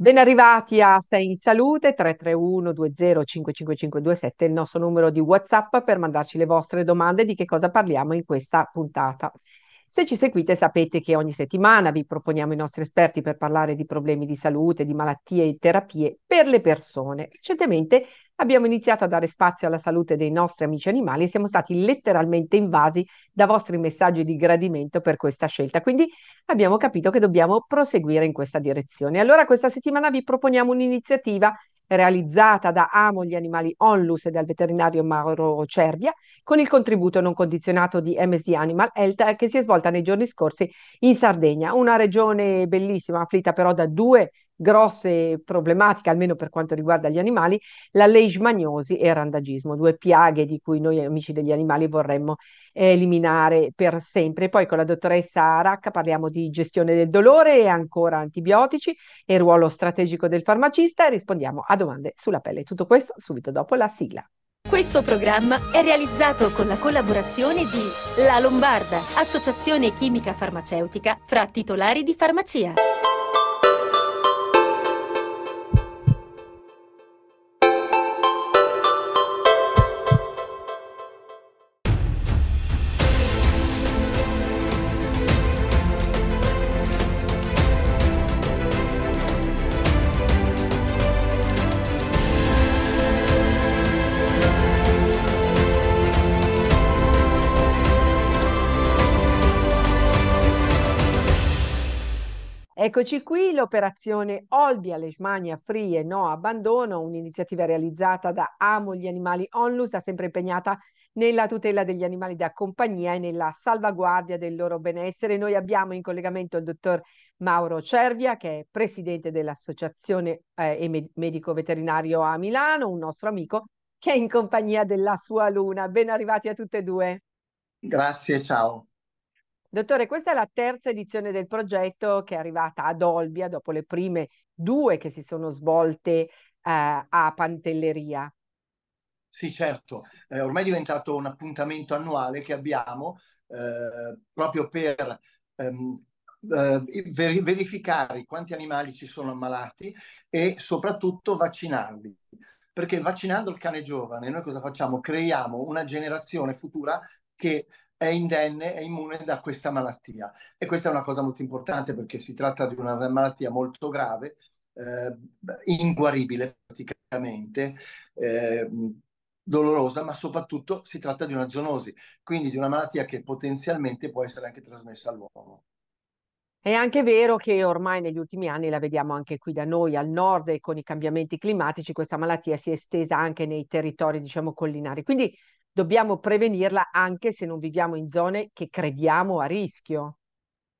Ben arrivati a Sei in Salute 331 20 55527, il nostro numero di WhatsApp per mandarci le vostre domande di che cosa parliamo in questa puntata. Se ci seguite sapete che ogni settimana vi proponiamo i nostri esperti per parlare di problemi di salute, di malattie e terapie per le persone. Recentemente abbiamo iniziato a dare spazio alla salute dei nostri amici animali e siamo stati letteralmente invasi da vostri messaggi di gradimento per questa scelta. Quindi abbiamo capito che dobbiamo proseguire in questa direzione. Allora questa settimana vi proponiamo un'iniziativa realizzata da Amo gli animali Onlus e dal veterinario Mauro Cervia, con il contributo non condizionato di MSD Animal Health che si è svolta nei giorni scorsi in Sardegna, una regione bellissima, afflitta però da due grosse problematiche, almeno per quanto riguarda gli animali, la leishmaniosi e il randagismo, due piaghe di cui noi amici degli animali vorremmo eliminare per sempre. Poi con la dottoressa Racca parliamo di gestione del dolore e ancora antibiotici e ruolo strategico del farmacista e rispondiamo a domande sulla pelle. Tutto questo subito dopo la sigla. Questo programma è realizzato con la collaborazione di La Lombarda, associazione chimica farmaceutica fra titolari di farmacia. Eccoci qui, l'operazione Olbia Leishmania Free e No Abbandono, un'iniziativa realizzata da Amo gli Animali Onlus, da sempre impegnata nella tutela degli animali da compagnia e nella salvaguardia del loro benessere. Noi abbiamo in collegamento il dottor Mauro Cervia, che è presidente dell'Associazione eh, Medico Veterinario a Milano, un nostro amico, che è in compagnia della sua Luna. Ben arrivati a tutte e due. Grazie, ciao. Dottore, questa è la terza edizione del progetto che è arrivata ad Olbia dopo le prime due che si sono svolte eh, a Pantelleria. Sì, certo, eh, ormai è diventato un appuntamento annuale che abbiamo eh, proprio per ehm, eh, ver- verificare quanti animali ci sono ammalati e soprattutto vaccinarli. Perché vaccinando il cane giovane, noi cosa facciamo? Creiamo una generazione futura che è indenne, è immune da questa malattia. E questa è una cosa molto importante perché si tratta di una malattia molto grave, eh, inguaribile praticamente, eh, dolorosa, ma soprattutto si tratta di una zoonosi, quindi di una malattia che potenzialmente può essere anche trasmessa all'uomo. È anche vero che ormai negli ultimi anni la vediamo anche qui da noi al nord e con i cambiamenti climatici questa malattia si è estesa anche nei territori diciamo collinari. Quindi dobbiamo prevenirla anche se non viviamo in zone che crediamo a rischio.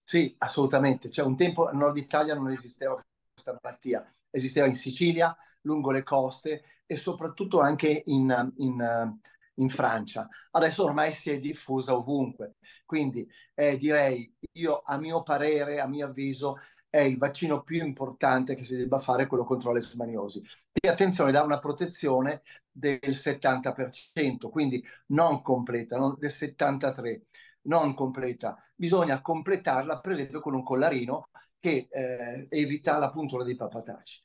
Sì, assolutamente. Cioè, un tempo al nord Italia non esisteva questa malattia, esisteva in Sicilia, lungo le coste e soprattutto anche in, in, in Francia. Adesso ormai si è diffusa ovunque. Quindi eh, direi, io a mio parere, a mio avviso, è il vaccino più importante che si debba fare quello contro le smaniosi. E attenzione, dà una protezione del 70%, quindi non completa, non, del 73%, non completa. Bisogna completarla, per esempio, con un collarino che eh, evita la puntura dei papataci.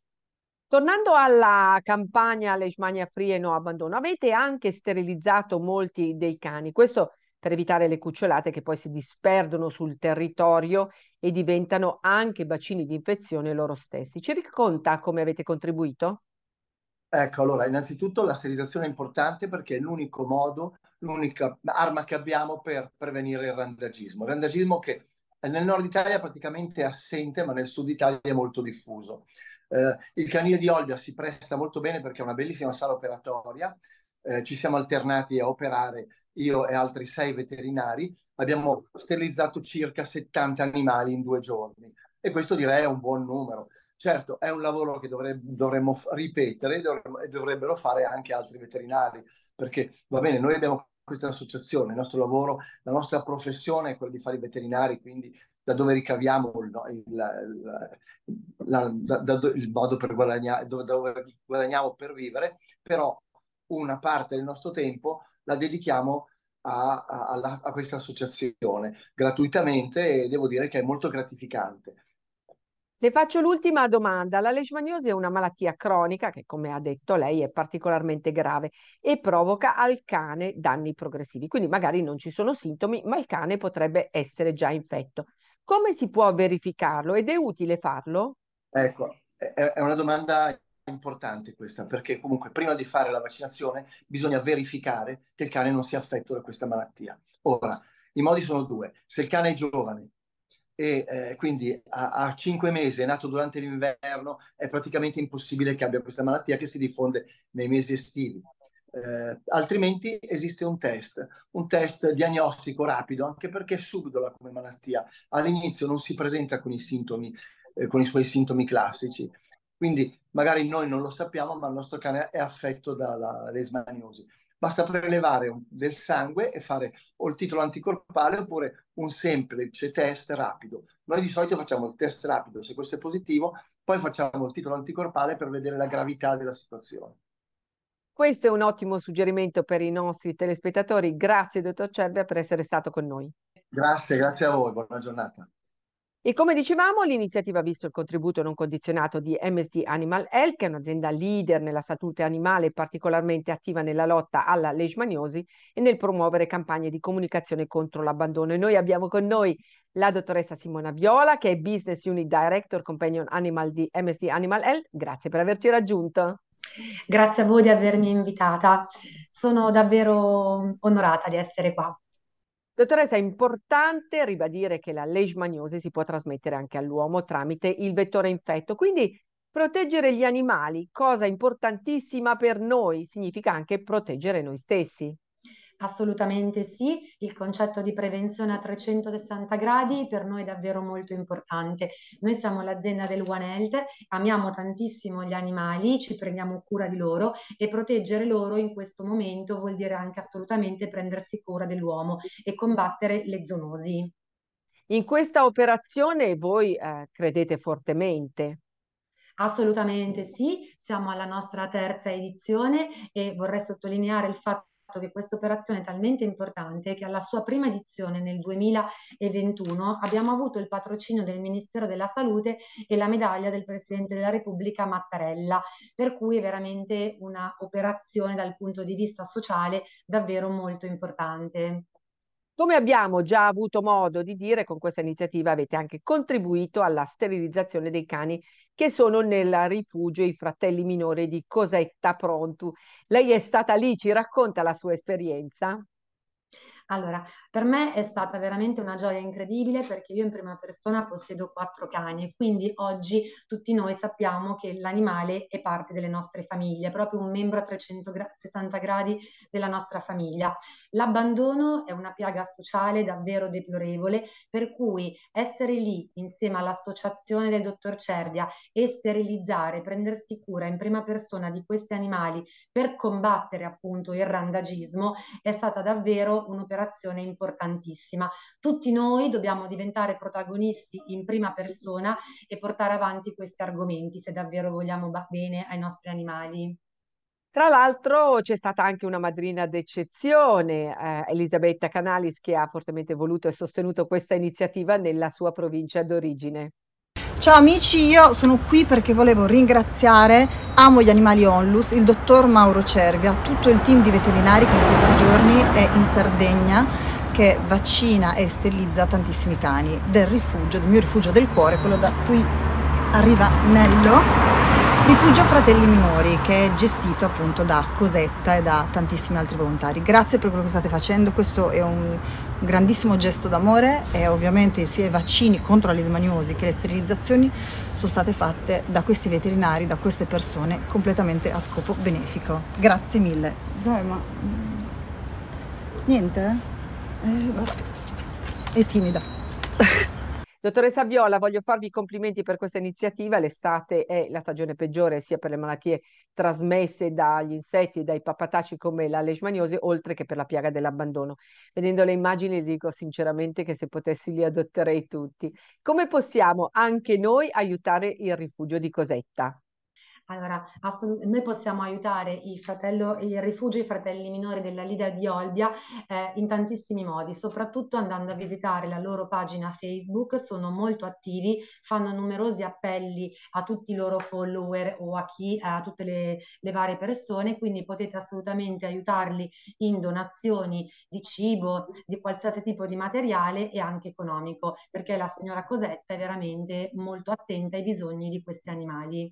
Tornando alla campagna Leishmania Free e No Abbandono, avete anche sterilizzato molti dei cani. Questo per evitare le cucciolate che poi si disperdono sul territorio e diventano anche bacini di infezione loro stessi. Ci racconta come avete contribuito? Ecco, allora, innanzitutto la sterilizzazione è importante perché è l'unico modo, l'unica arma che abbiamo per prevenire il randagismo. Il randagismo che nel nord Italia è praticamente assente, ma nel sud Italia è molto diffuso. Eh, il canile di Olbia si presta molto bene perché è una bellissima sala operatoria, eh, ci siamo alternati a operare io e altri sei veterinari, abbiamo sterilizzato circa 70 animali in due giorni e questo direi è un buon numero. Certo, è un lavoro che dovre- dovremmo ripetere dovremmo, e dovrebbero fare anche altri veterinari, perché va bene, noi abbiamo questa associazione, il nostro lavoro, la nostra professione è quella di fare i veterinari, quindi da dove ricaviamo il, il, la, da, da, il modo per guadagnare, dove, dove guadagniamo per vivere, però una parte del nostro tempo la dedichiamo a, a, a questa associazione gratuitamente e devo dire che è molto gratificante. Le faccio l'ultima domanda. La leishmaniosi è una malattia cronica che, come ha detto lei, è particolarmente grave e provoca al cane danni progressivi. Quindi magari non ci sono sintomi, ma il cane potrebbe essere già infetto. Come si può verificarlo ed è utile farlo? Ecco, è una domanda importante questa, perché comunque prima di fare la vaccinazione bisogna verificare che il cane non sia affetto da questa malattia. Ora, i modi sono due. Se il cane è giovane e eh, quindi a, a 5 mesi è nato durante l'inverno, è praticamente impossibile che abbia questa malattia che si diffonde nei mesi estivi. Eh, altrimenti esiste un test, un test diagnostico rapido, anche perché è subdola come malattia. All'inizio non si presenta con i sintomi, eh, con i suoi sintomi classici. Quindi magari noi non lo sappiamo, ma il nostro cane è affetto dalla lesmaniosi basta prelevare del sangue e fare o il titolo anticorpale oppure un semplice test rapido. Noi di solito facciamo il test rapido, se questo è positivo, poi facciamo il titolo anticorpale per vedere la gravità della situazione. Questo è un ottimo suggerimento per i nostri telespettatori. Grazie, dottor Cervia, per essere stato con noi. Grazie, grazie a voi. Buona giornata. E come dicevamo, l'iniziativa ha visto il contributo non condizionato di MSD Animal Health, che è un'azienda leader nella salute animale particolarmente attiva nella lotta alla leishmaniosi e nel promuovere campagne di comunicazione contro l'abbandono. E noi abbiamo con noi la dottoressa Simona Viola, che è Business Unit Director Companion Animal di MSD Animal Health. Grazie per averci raggiunto. Grazie a voi di avermi invitata. Sono davvero onorata di essere qua. Dottoressa, è importante ribadire che la leishmaniosi si può trasmettere anche all'uomo tramite il vettore infetto, quindi proteggere gli animali, cosa importantissima per noi, significa anche proteggere noi stessi. Assolutamente sì, il concetto di prevenzione a 360 gradi per noi è davvero molto importante. Noi siamo l'azienda del One Health, amiamo tantissimo gli animali, ci prendiamo cura di loro e proteggere loro in questo momento vuol dire anche assolutamente prendersi cura dell'uomo e combattere le zoonosi. In questa operazione voi eh, credete fortemente? Assolutamente sì, siamo alla nostra terza edizione e vorrei sottolineare il fatto che questa operazione è talmente importante che alla sua prima edizione nel 2021 abbiamo avuto il patrocinio del Ministero della Salute e la medaglia del Presidente della Repubblica Mattarella, per cui è veramente una operazione dal punto di vista sociale davvero molto importante. Come abbiamo già avuto modo di dire, con questa iniziativa avete anche contribuito alla sterilizzazione dei cani che sono nel rifugio i fratelli minori di Cosetta Prontu. Lei è stata lì, ci racconta la sua esperienza? Allora, per me è stata veramente una gioia incredibile perché io in prima persona possiedo quattro cani e quindi oggi tutti noi sappiamo che l'animale è parte delle nostre famiglie, è proprio un membro a 360 gradi della nostra famiglia. L'abbandono è una piaga sociale davvero deplorevole, per cui essere lì insieme all'associazione del dottor Cervia e sterilizzare, prendersi cura in prima persona di questi animali per combattere appunto il randagismo è stata davvero un'operazione un'operazione importantissima. Tutti noi dobbiamo diventare protagonisti in prima persona e portare avanti questi argomenti se davvero vogliamo bene ai nostri animali. Tra l'altro c'è stata anche una madrina d'eccezione, eh, Elisabetta Canalis, che ha fortemente voluto e sostenuto questa iniziativa nella sua provincia d'origine. Ciao amici, io sono qui perché volevo ringraziare Amo gli animali Onlus, il dottor Mauro Cervia, tutto il team di veterinari che in questi giorni è in Sardegna che vaccina e sterilizza tantissimi cani del rifugio, del mio rifugio del cuore, quello da cui arriva Nello Rifugio Fratelli Minori che è gestito appunto da Cosetta e da tantissimi altri volontari. Grazie per quello che state facendo, questo è un grandissimo gesto d'amore e ovviamente sia i vaccini contro la lismaniosi che le sterilizzazioni sono state fatte da questi veterinari, da queste persone completamente a scopo benefico. Grazie mille. Zoe, ma... Niente? Eh, è timida. Dottoressa Viola, voglio farvi i complimenti per questa iniziativa. L'estate è la stagione peggiore sia per le malattie trasmesse dagli insetti e dai papataci come la leishmaniosi, oltre che per la piaga dell'abbandono. Vedendo le immagini dico sinceramente che se potessi li adotterei tutti. Come possiamo anche noi aiutare il rifugio di Cosetta? Allora, assolut- noi possiamo aiutare fratello, il rifugio i fratelli minori della Lidia di Olbia eh, in tantissimi modi, soprattutto andando a visitare la loro pagina Facebook, sono molto attivi, fanno numerosi appelli a tutti i loro follower o a chi, a tutte le, le varie persone, quindi potete assolutamente aiutarli in donazioni di cibo, di qualsiasi tipo di materiale e anche economico, perché la signora Cosetta è veramente molto attenta ai bisogni di questi animali.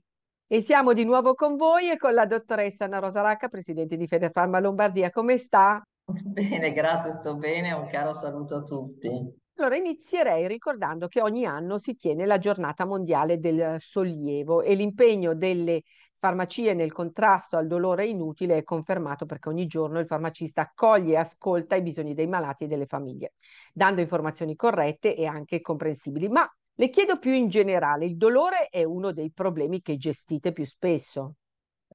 E siamo di nuovo con voi e con la dottoressa Anna Rosa Racca, presidente di Federfarma Lombardia. Come sta? Bene, grazie, sto bene. Un caro saluto a tutti. Allora inizierei ricordando che ogni anno si tiene la giornata mondiale del sollievo e l'impegno delle farmacie nel contrasto al dolore inutile è confermato perché ogni giorno il farmacista accoglie e ascolta i bisogni dei malati e delle famiglie, dando informazioni corrette e anche comprensibili. Ma le chiedo più in generale, il dolore è uno dei problemi che gestite più spesso?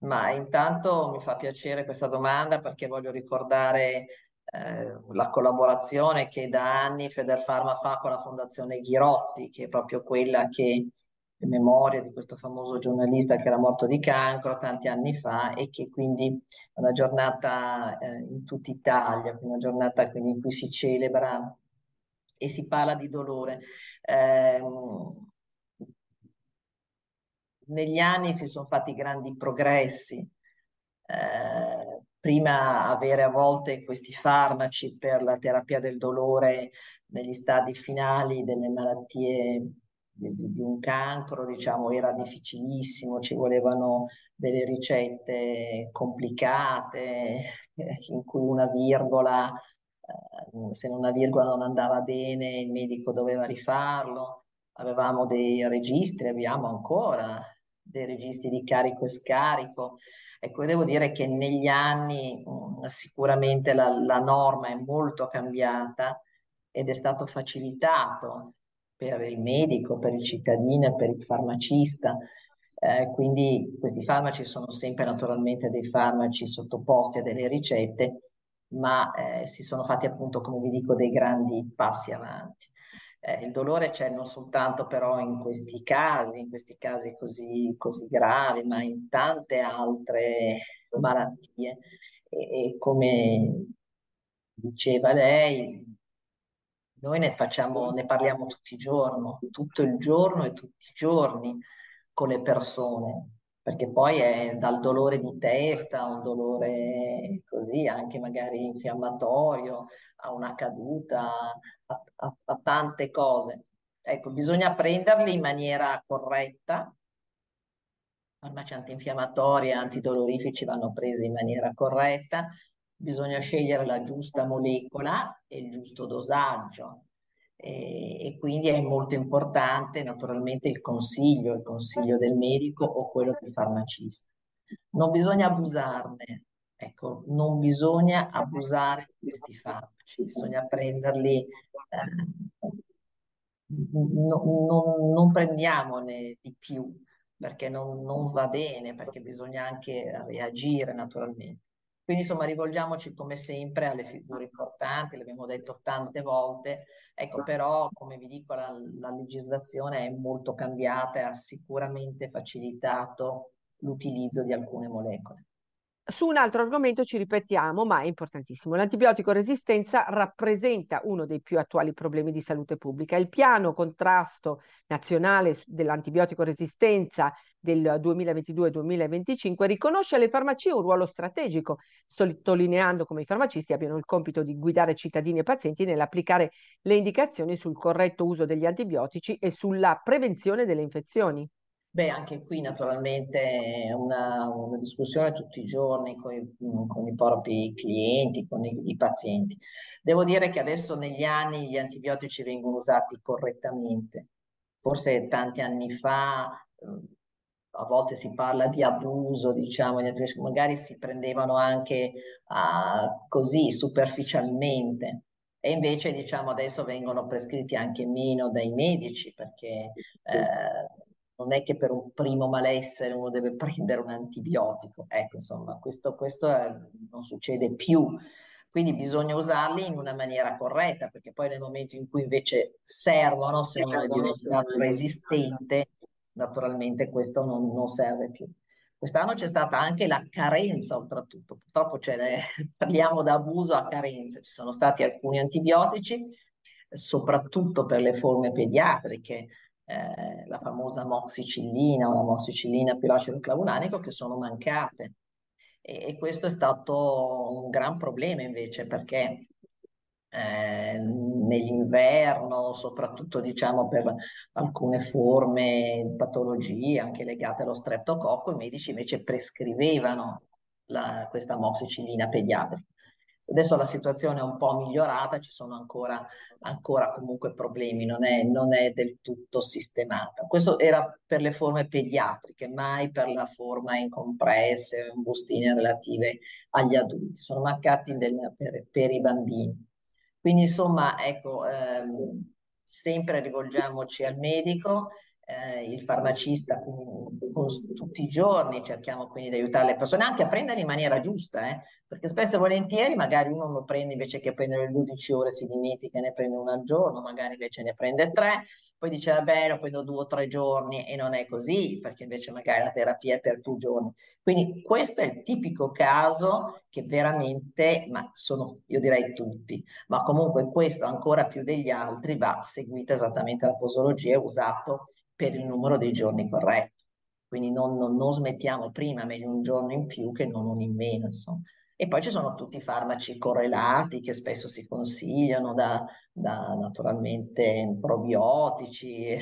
Ma intanto mi fa piacere questa domanda perché voglio ricordare eh, la collaborazione che da anni Federfarma fa con la Fondazione Ghirotti, che è proprio quella che in memoria di questo famoso giornalista che era morto di cancro tanti anni fa e che quindi è una giornata eh, in tutta Italia, una giornata in cui si celebra e si parla di dolore. Eh, negli anni si sono fatti grandi progressi. Eh, prima avere a volte questi farmaci per la terapia del dolore negli stadi finali delle malattie di, un cancro, diciamo, era difficilissimo, ci volevano delle ricette complicate in cui una virgola se una virgola non andava bene il medico doveva rifarlo, avevamo dei registri, abbiamo ancora dei registri di carico e scarico. Ecco, devo dire che negli anni mh, mm, sicuramente la, la norma è molto cambiata ed è stato facilitato per il medico, per il cittadino e per il farmacista. Eh, quindi questi farmaci sono sempre naturalmente dei farmaci sottoposti a delle ricette ma eh, si sono fatti appunto, come vi dico, dei grandi passi avanti. Eh, il dolore c'è non soltanto però in questi casi, in questi casi così, così gravi, ma in tante altre malattie. E, e come diceva lei, noi ne, facciamo, ne parliamo tutti i giorni, tutto il giorno e tutti i giorni con le persone perché poi è dal dolore di testa un dolore così, anche magari infiammatorio, a una caduta, a, a, a tante cose. Ecco, bisogna prenderli in maniera corretta. Farmaci antinfiammatori e antidolorifici vanno presi in maniera corretta. Bisogna scegliere la giusta molecola e il giusto dosaggio e, quindi è molto importante naturalmente il consiglio, il consiglio del medico o quello del farmacista. Non bisogna abusarne, ecco, non bisogna abusare di questi farmaci, bisogna prenderli, eh, no, non, non prendiamone di più perché non, non va bene, perché bisogna anche reagire naturalmente. Quindi insomma rivolgiamoci come sempre alle figure importanti, l'abbiamo detto tante volte, ecco però come vi dico la, la legislazione è molto cambiata e ha sicuramente facilitato l'utilizzo di alcune molecole. Su un altro argomento ci ripetiamo, ma è importantissimo. L'antibiotico resistenza rappresenta uno dei più attuali problemi di salute pubblica. Il piano contrasto nazionale dell'antibiotico resistenza del 2022-2025 riconosce alle farmacie un ruolo strategico, sottolineando come i farmacisti abbiano il compito di guidare cittadini e pazienti nell'applicare le indicazioni sul corretto uso degli antibiotici e sulla prevenzione delle infezioni. Beh, anche qui naturalmente è una, una discussione tutti i giorni con i, con i propri clienti, con i, i, pazienti. Devo dire che adesso negli anni gli antibiotici vengono usati correttamente. Forse tanti anni fa eh, a volte si parla di abuso, diciamo, magari si prendevano anche uh, così superficialmente. E invece, diciamo, adesso vengono prescritti anche meno dai medici perché eh, non è che per un primo malessere uno deve prendere un antibiotico. Ecco, insomma, questo, questo è, non succede più. Quindi bisogna usarli in una maniera corretta, perché poi nel momento in cui invece servono, se uno è diventato resistente, naturalmente questo non, non serve più. Quest'anno c'è stata anche la carenza, oltretutto. Purtroppo ne, parliamo da abuso a carenza. Ci sono stati alcuni antibiotici, soprattutto per le forme pediatriche, eh, la famosa moxicillina o la moxicillina più l'acido clavulanico, che sono mancate. E, e questo è stato un gran problema invece perché eh, nell'inverno, soprattutto diciamo per alcune forme di patologie anche legate allo streptococco, i medici invece prescrivevano la, questa amoxicillina pediatrica. Adesso la situazione è un po' migliorata, ci sono ancora, ancora comunque problemi, non è, non è, del tutto sistemata. Questo era per le forme pediatriche, mai per la forma in compresse in bustine relative agli adulti. Sono mancati del, per, per i bambini. Quindi insomma, ecco, ehm, sempre rivolgiamoci al medico, eh, il farmacista, quindi, con, tutti i giorni cerchiamo quindi di aiutare le persone anche a prendere in maniera giusta, eh, perché spesso e volentieri magari uno lo prende invece che prendere 12 ore, si dimentica ne prende una al giorno, magari invece ne prende tre, poi dice vabbè lo prendo due o tre giorni e non è così, perché invece magari la terapia è per più giorni. Quindi questo è il tipico caso che veramente, ma sono io direi tutti, ma comunque questo ancora più degli altri va seguita esattamente la posologia e usato per il numero dei giorni corretti. Quindi non, non, non smettiamo prima, meglio un giorno in più che non un in meno. Insomma. E poi ci sono tutti i farmaci correlati che spesso si consigliano da, da naturalmente probiotici,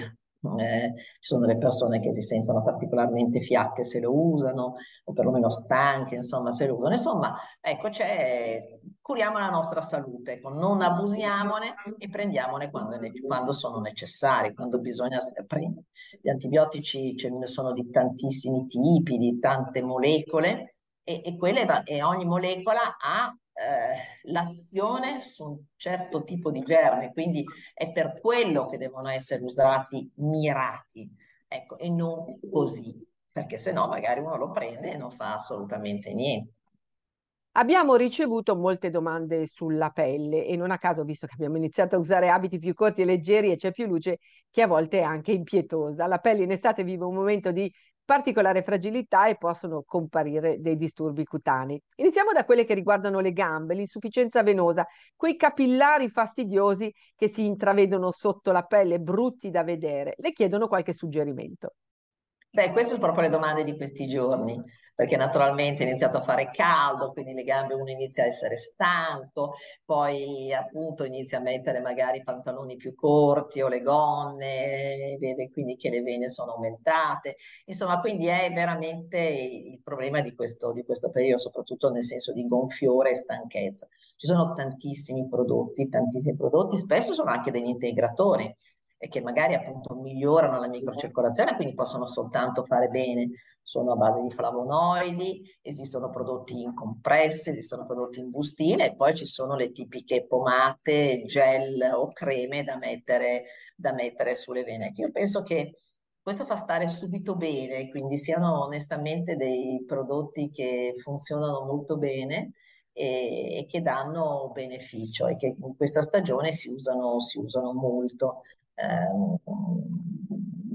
eh, ci sono delle persone che si sentono particolarmente fiacche se lo usano, o perlomeno stanche, insomma, se lo usano. Insomma, ecco, c'è, curiamo la nostra salute, ecco, non abusiamone e prendiamone quando, quando sono necessari, quando bisogna prendere. Gli antibiotici ce ne sono di tantissimi tipi, di tante molecole, e, e, quelle, e ogni molecola ha eh, l'azione su un certo tipo di germe, quindi è per quello che devono essere usati mirati, ecco, e non così, perché se no magari uno lo prende e non fa assolutamente niente. Abbiamo ricevuto molte domande sulla pelle e non a caso, visto che abbiamo iniziato a usare abiti più corti e leggeri e c'è più luce, che a volte è anche impietosa. La pelle in estate vive un momento di particolare fragilità e possono comparire dei disturbi cutanei. Iniziamo da quelle che riguardano le gambe, l'insufficienza venosa, quei capillari fastidiosi che si intravedono sotto la pelle, brutti da vedere. Le chiedono qualche suggerimento. Beh, queste sono proprio le domande di questi giorni perché naturalmente è iniziato a fare caldo, quindi le gambe uno inizia a essere stanco, poi appunto inizia a mettere magari i pantaloni più corti o le gonne, vede quindi che le vene sono aumentate, insomma quindi è veramente il problema di questo, di questo periodo, soprattutto nel senso di gonfiore e stanchezza. Ci sono tantissimi prodotti, tantissimi prodotti, spesso sono anche degli integratori e che magari appunto migliorano la microcircolazione, quindi possono soltanto fare bene. Sono a base di flavonoidi, esistono prodotti in compresse, esistono prodotti in bustine e poi ci sono le tipiche pomate, gel o creme da mettere, da mettere sulle vene. Io penso che questo fa stare subito bene, quindi siano onestamente dei prodotti che funzionano molto bene e, e che danno beneficio e che in questa stagione si usano, si usano molto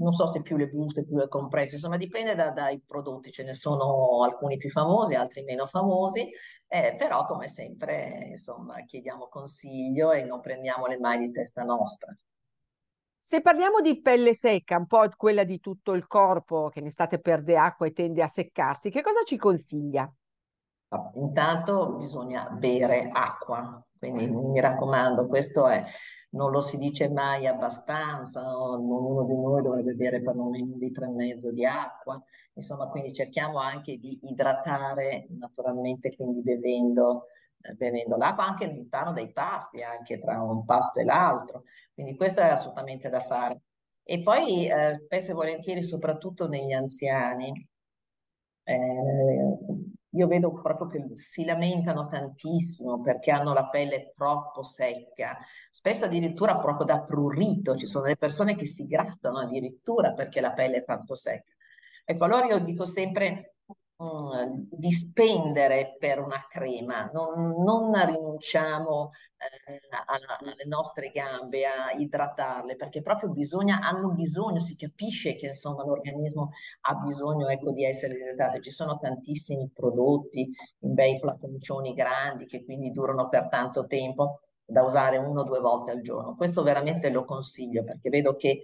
non so se più le buste, più le compresse, insomma dipende da, dai prodotti, ce ne sono alcuni più famosi, altri meno famosi, eh, però come sempre insomma chiediamo consiglio e non prendiamo le mani di testa nostra. Se parliamo di pelle secca, un po' quella di tutto il corpo che in estate perde acqua e tende a seccarsi, che cosa ci consiglia? Intanto bisogna bere acqua, quindi mi raccomando, questo è non lo si dice mai abbastanza, no? ognuno di noi dovrebbe bere perlomeno un litro e mezzo di acqua, insomma quindi cerchiamo anche di idratare naturalmente quindi bevendo, eh, bevendo l'acqua anche all'interno dei pasti, anche tra un pasto e l'altro, quindi questo è assolutamente da fare. E poi eh, spesso e volentieri, soprattutto negli anziani, eh, io vedo proprio che si lamentano tantissimo perché hanno la pelle troppo secca, spesso addirittura proprio da prurito, ci sono delle persone che si grattano addirittura perché la pelle è tanto secca. Ecco, allora io dico sempre Mm, di spendere per una crema, non, non rinunciamo eh, alla, alle nostre gambe a idratarle perché proprio bisogna, hanno bisogno, si capisce che insomma l'organismo ha bisogno ecco, di essere idratato, ci sono tantissimi prodotti in bei flaconcioni grandi che quindi durano per tanto tempo da usare uno o due volte al giorno. Questo veramente lo consiglio perché vedo che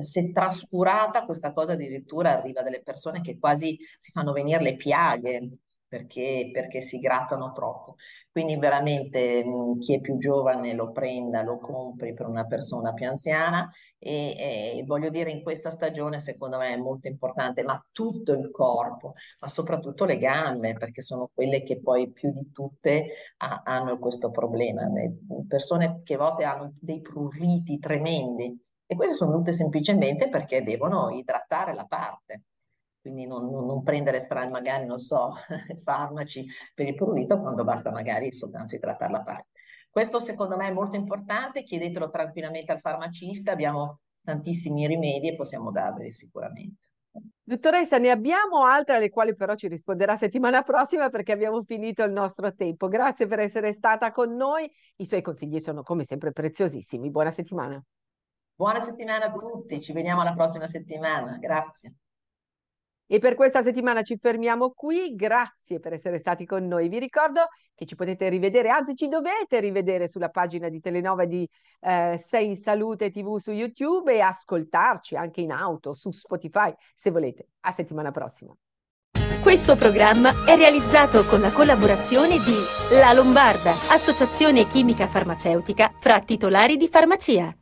se trascurata questa cosa addirittura arriva a delle persone che quasi si fanno venire le piaghe perché, perché si grattano troppo. Quindi veramente mh, chi è più giovane lo prenda, lo compri per una persona più anziana e, e, voglio dire in questa stagione secondo me è molto importante, ma tutto il corpo, ma soprattutto le gambe, perché sono quelle che poi più di tutte ha, hanno questo problema. Le persone che a volte hanno dei pruriti tremendi e queste sono tutte semplicemente perché devono idratare la parte. Quindi non, non, non prendere strani, magari, non so, farmaci per il prurito quando basta magari soltanto idratare la parte. Questo secondo me è molto importante, chiedetelo tranquillamente al farmacista, abbiamo tantissimi rimedi e possiamo darveli sicuramente. Dottoressa, ne abbiamo altre alle quali però ci risponderà settimana prossima perché abbiamo finito il nostro tempo. Grazie per essere stata con noi. I suoi consigli sono come sempre preziosissimi. Buona settimana. Buona settimana a tutti, ci vediamo la prossima settimana, grazie. E per questa settimana ci fermiamo qui, grazie per essere stati con noi. Vi ricordo che ci potete rivedere, anzi ci dovete rivedere sulla pagina di Telenova di eh, Sei in Salute TV su YouTube e ascoltarci anche in auto su Spotify se volete. A settimana prossima. Questo programma è realizzato con la collaborazione di La Lombarda, associazione chimica farmaceutica fra titolari di farmacia.